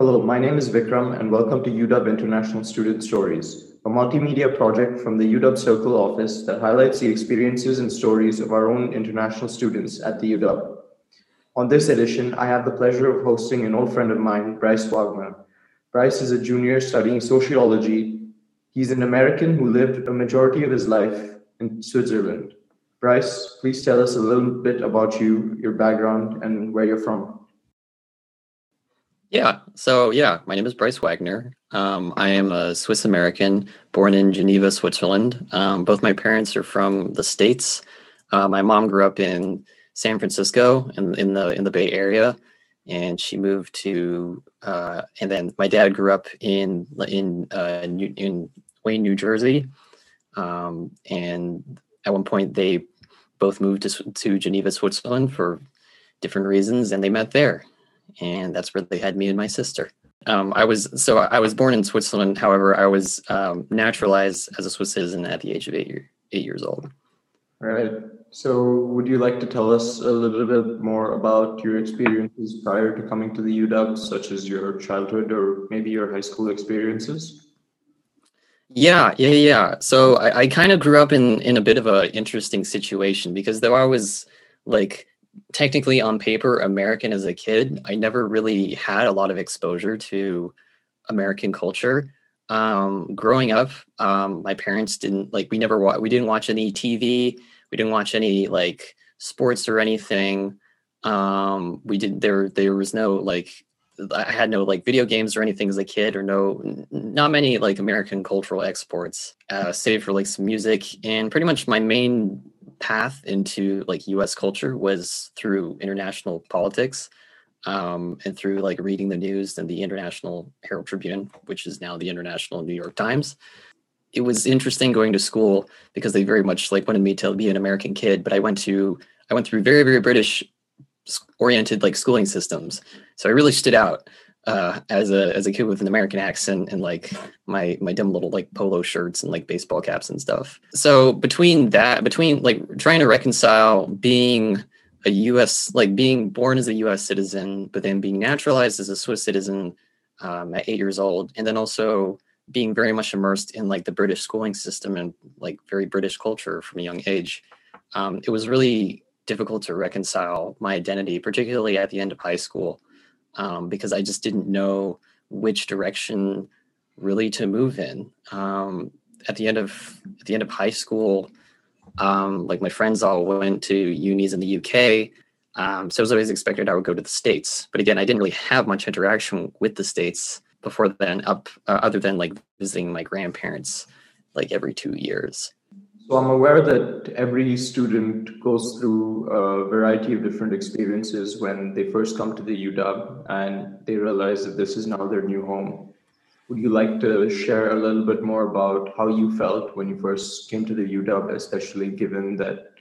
Hello, my name is Vikram, and welcome to UW International Student Stories, a multimedia project from the UW Circle office that highlights the experiences and stories of our own international students at the UW. On this edition, I have the pleasure of hosting an old friend of mine, Bryce Wagner. Bryce is a junior studying sociology. He's an American who lived a majority of his life in Switzerland. Bryce, please tell us a little bit about you, your background, and where you're from. Yeah, so yeah, my name is Bryce Wagner. Um, I am a Swiss American born in Geneva, Switzerland. Um, both my parents are from the States. Uh, my mom grew up in San Francisco in, in the in the Bay Area, and she moved to. Uh, and then my dad grew up in in uh, in Wayne, New Jersey, um, and at one point they both moved to, to Geneva, Switzerland for different reasons, and they met there, and that's where they had me and my sister. Um, I was so I was born in Switzerland. However, I was um, naturalized as a Swiss citizen at the age of eight, year, eight years old. Right. So, would you like to tell us a little bit more about your experiences prior to coming to the UW, such as your childhood or maybe your high school experiences? Yeah, yeah, yeah. So I, I kind of grew up in in a bit of an interesting situation because though I was like technically on paper American as a kid, I never really had a lot of exposure to American culture. Um, growing up, um, my parents didn't like we never wa- we didn't watch any TV, we didn't watch any like sports or anything. Um, we did there there was no like I had no like video games or anything as a kid, or no, not many like American cultural exports, uh, save for like some music. And pretty much my main path into like U.S. culture was through international politics, um, and through like reading the news and the International Herald Tribune, which is now the International New York Times. It was interesting going to school because they very much like wanted me to be an American kid, but I went to I went through very very British oriented like schooling systems. So I really stood out uh, as a as a kid with an American accent and like my my dumb little like polo shirts and like baseball caps and stuff. So between that, between like trying to reconcile being a U.S. like being born as a U.S. citizen, but then being naturalized as a Swiss citizen um, at eight years old, and then also being very much immersed in like the British schooling system and like very British culture from a young age, um, it was really difficult to reconcile my identity, particularly at the end of high school, um, because I just didn't know which direction really to move in. Um, at the end of at the end of high school, um, like my friends all went to unis in the UK. Um, so I was always expected I would go to the States. But again, I didn't really have much interaction with the States before then, up uh, other than like visiting my grandparents like every two years. So I'm aware that every student goes through a variety of different experiences when they first come to the UW and they realize that this is now their new home. Would you like to share a little bit more about how you felt when you first came to the UW, especially given that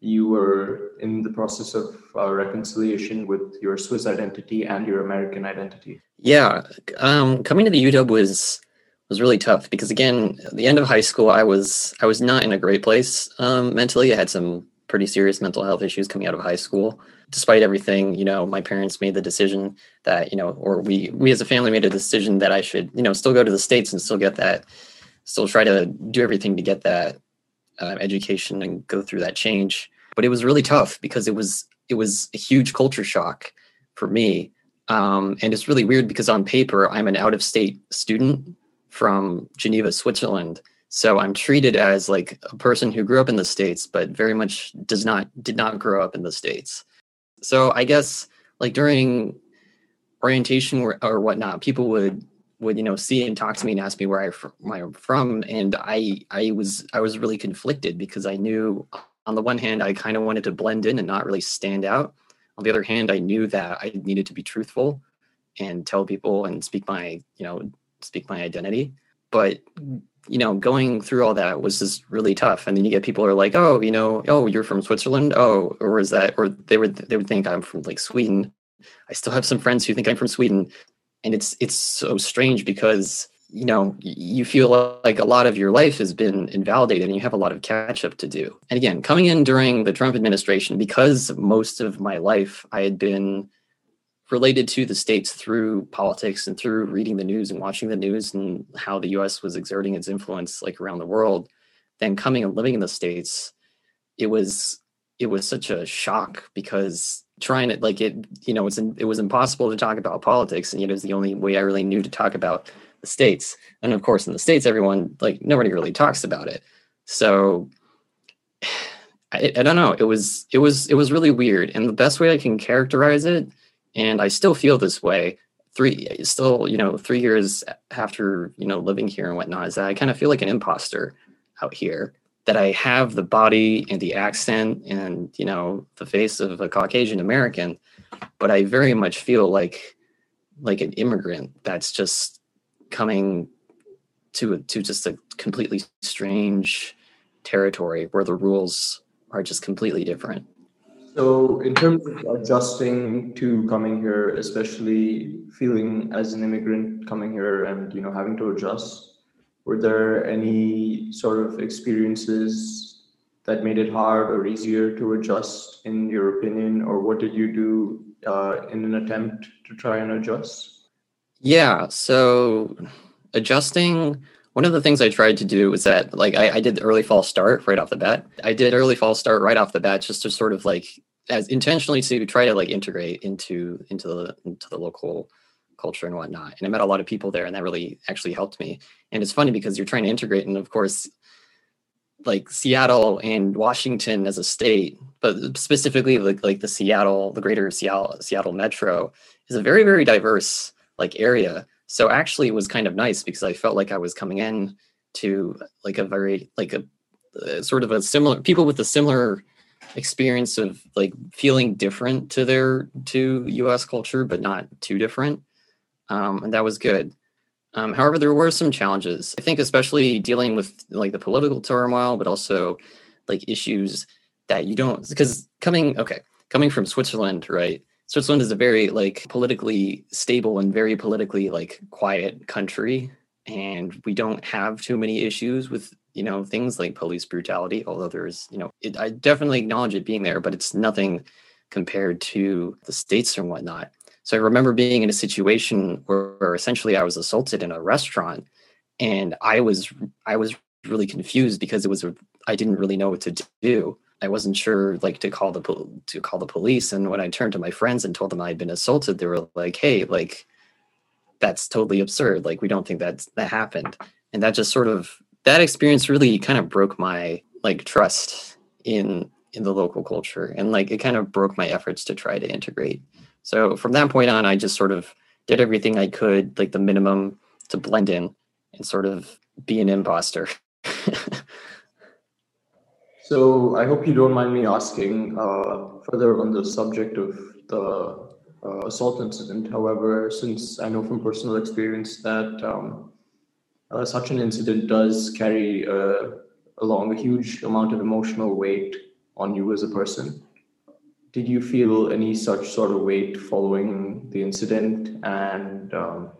you were in the process of uh, reconciliation with your Swiss identity and your American identity? Yeah, um, coming to the UW was was really tough because again, the end of high school, I was I was not in a great place um, mentally. I had some pretty serious mental health issues coming out of high school. Despite everything, you know, my parents made the decision that you know, or we we as a family made a decision that I should you know still go to the states and still get that, still try to do everything to get that uh, education and go through that change. But it was really tough because it was it was a huge culture shock for me. Um, and it's really weird because on paper I'm an out of state student from Geneva, Switzerland. So I'm treated as like a person who grew up in the states, but very much does not did not grow up in the states. So I guess like during orientation or, or whatnot, people would would you know see and talk to me and ask me where I where I'm from, and I I was I was really conflicted because I knew on the one hand I kind of wanted to blend in and not really stand out. On the other hand, I knew that I needed to be truthful and tell people and speak my you know speak my identity. But you know, going through all that was just really tough. And then you get people who are like, "Oh, you know, oh, you're from Switzerland. Oh, or is that?" Or they would they would think I'm from like Sweden. I still have some friends who think I'm from Sweden, and it's it's so strange because you know you feel like a lot of your life has been invalidated and you have a lot of catch up to do and again coming in during the trump administration because most of my life i had been related to the states through politics and through reading the news and watching the news and how the US was exerting its influence like around the world then coming and living in the states it was it was such a shock because trying to like it you know it's it was impossible to talk about politics and it was the only way i really knew to talk about the states. And of course in the states everyone like nobody really talks about it. So I, I don't know. It was it was it was really weird. And the best way i can characterize it and i still feel this way three still you know three years after you know living here and whatnot is that i kind of feel like an imposter out here that I have the body and the accent and you know the face of a Caucasian American, but I very much feel like like an immigrant that's just coming to a, to just a completely strange territory where the rules are just completely different. So, in terms of adjusting to coming here, especially feeling as an immigrant coming here and you know having to adjust, were there any sort of experiences that made it hard or easier to adjust in your opinion? Or what did you do uh, in an attempt to try and adjust? Yeah so adjusting one of the things i tried to do was that like I, I did the early fall start right off the bat i did early fall start right off the bat just to sort of like as intentionally to try to like integrate into into the into the local culture and whatnot. And I met a lot of people there, and that really actually helped me. And it's funny because you're trying to integrate, and of course, like Seattle and Washington as a state, but specifically like like the Seattle, the greater Seattle Seattle metro is a very very diverse like area. So actually, it was kind of nice because I felt like I was coming in to like a very like a, a sort of a similar people with a similar experience of like feeling different to their to US culture but not too different um, and that was good. Um, however, there were some challenges. I think, especially dealing with like the political turmoil, but also like issues that you don't because coming okay coming from Switzerland, right? Switzerland is a very like politically stable and very politically like quiet country, and we don't have too many issues with you know things like police brutality. Although there's you know it, I definitely acknowledge it being there, but it's nothing compared to the states and whatnot. So I remember being in a situation where, where essentially I was assaulted in a restaurant and I was I was really confused because it was I didn't really know what to do. I wasn't sure like to call the to call the police and when I turned to my friends and told them I'd been assaulted they were like hey like that's totally absurd. Like we don't think that's that happened. And that just sort of that experience really kind of broke my like trust in in the local culture and like it kind of broke my efforts to try to integrate. So from that point on, I just sort of did everything I could, like the minimum to blend in and sort of be an imposter. so I hope you don't mind me asking uh, further on the subject of the uh, assault incident. However, since I know from personal experience that um, uh, such an incident does carry uh, along a huge amount of emotional weight on you as a person did you feel any such sort of weight following the incident and um,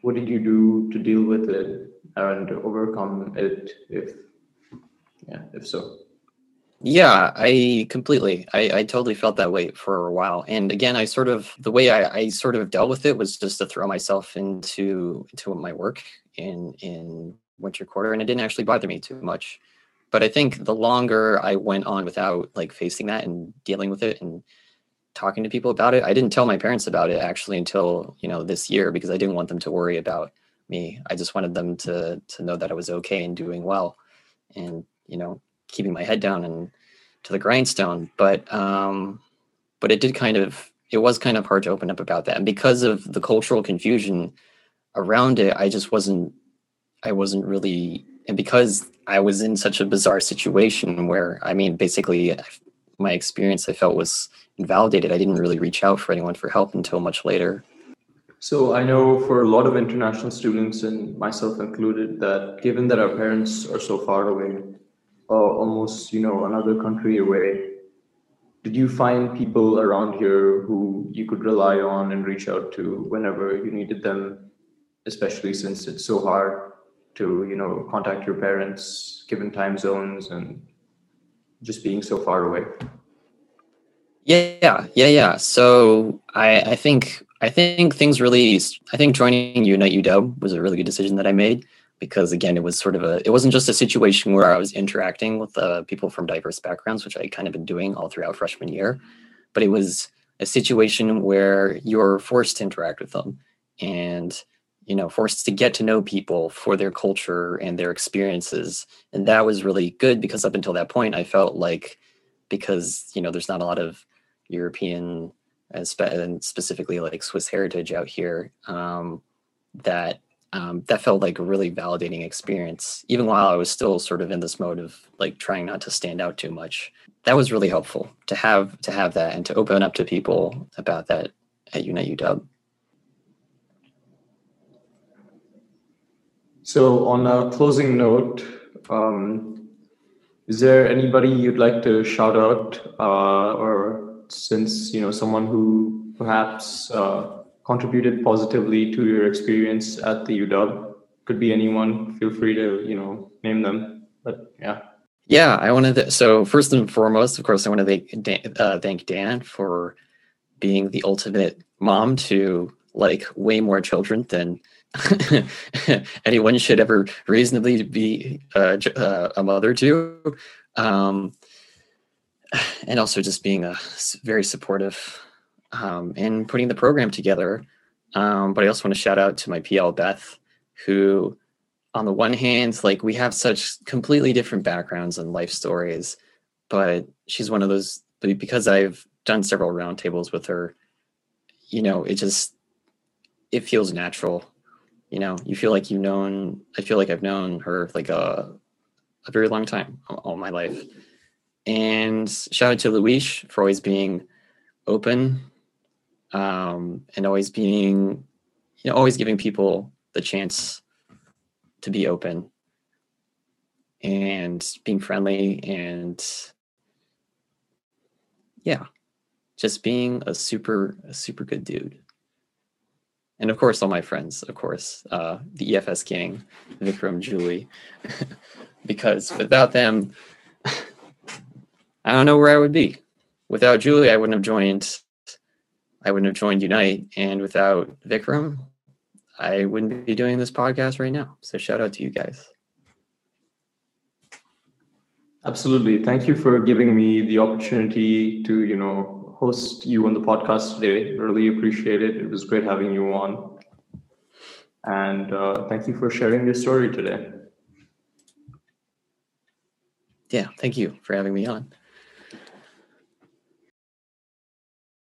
what did you do to deal with it and overcome it if yeah if so yeah i completely i, I totally felt that way for a while and again i sort of the way I, I sort of dealt with it was just to throw myself into into my work in in winter quarter and it didn't actually bother me too much but I think the longer I went on without like facing that and dealing with it and talking to people about it, I didn't tell my parents about it actually until you know this year because I didn't want them to worry about me. I just wanted them to to know that I was okay and doing well, and you know keeping my head down and to the grindstone. But um, but it did kind of it was kind of hard to open up about that, and because of the cultural confusion around it, I just wasn't I wasn't really and because I was in such a bizarre situation where, I mean, basically, my experience I felt was invalidated. I didn't really reach out for anyone for help until much later. So I know for a lot of international students, and myself included, that given that our parents are so far away, uh, almost you know another country away, did you find people around here who you could rely on and reach out to whenever you needed them? Especially since it's so hard to you know contact your parents given time zones and just being so far away Yeah, yeah, yeah. So I, I think I think things really I think joining Unite UW was a really good decision that I made because again it was sort of a it wasn't just a situation where I was interacting with uh, people from diverse backgrounds, which I kind of been doing all throughout freshman year, but it was a situation where you're forced to interact with them and you know forced to get to know people for their culture and their experiences. And that was really good because up until that point i felt like because you know there's not a lot of european and, spe- and specifically like swiss heritage out here um, that um, that felt like a really validating experience even while i was still sort of in this mode of like trying not to stand out too much. That was really helpful to have to have that and to open up to people about that at unite uw So, on a closing note, um, is there anybody you'd like to shout out, uh, or since you know someone who perhaps uh, contributed positively to your experience at the UW? Could be anyone. Feel free to you know name them. But yeah. Yeah, I wanted to. So first and foremost, of course, I want to thank Dan, uh, thank Dan for being the ultimate mom to like way more children than anyone should ever reasonably be uh, uh, a mother to. Um, and also just being a very supportive um, and putting the program together. Um, but I also want to shout out to my PL Beth, who, on the one hand, like we have such completely different backgrounds and life stories, but she's one of those. Because I've done several roundtables with her, you know, it just it feels natural you know you feel like you've known i feel like i've known her like a, a very long time all my life and shout out to luis for always being open um, and always being you know always giving people the chance to be open and being friendly and yeah just being a super a super good dude. And of course all my friends of course uh, the efs gang vikram julie because without them i don't know where i would be. Without julie i wouldn't have joined i wouldn't have joined unite and without vikram i wouldn't be doing this podcast right now so shout out to you guys absolutely thank you for giving me the opportunity to you know host you on the podcast today. Really appreciate it. It was great having you on. And uh, thank you for sharing your story today. Yeah, thank you for having me on.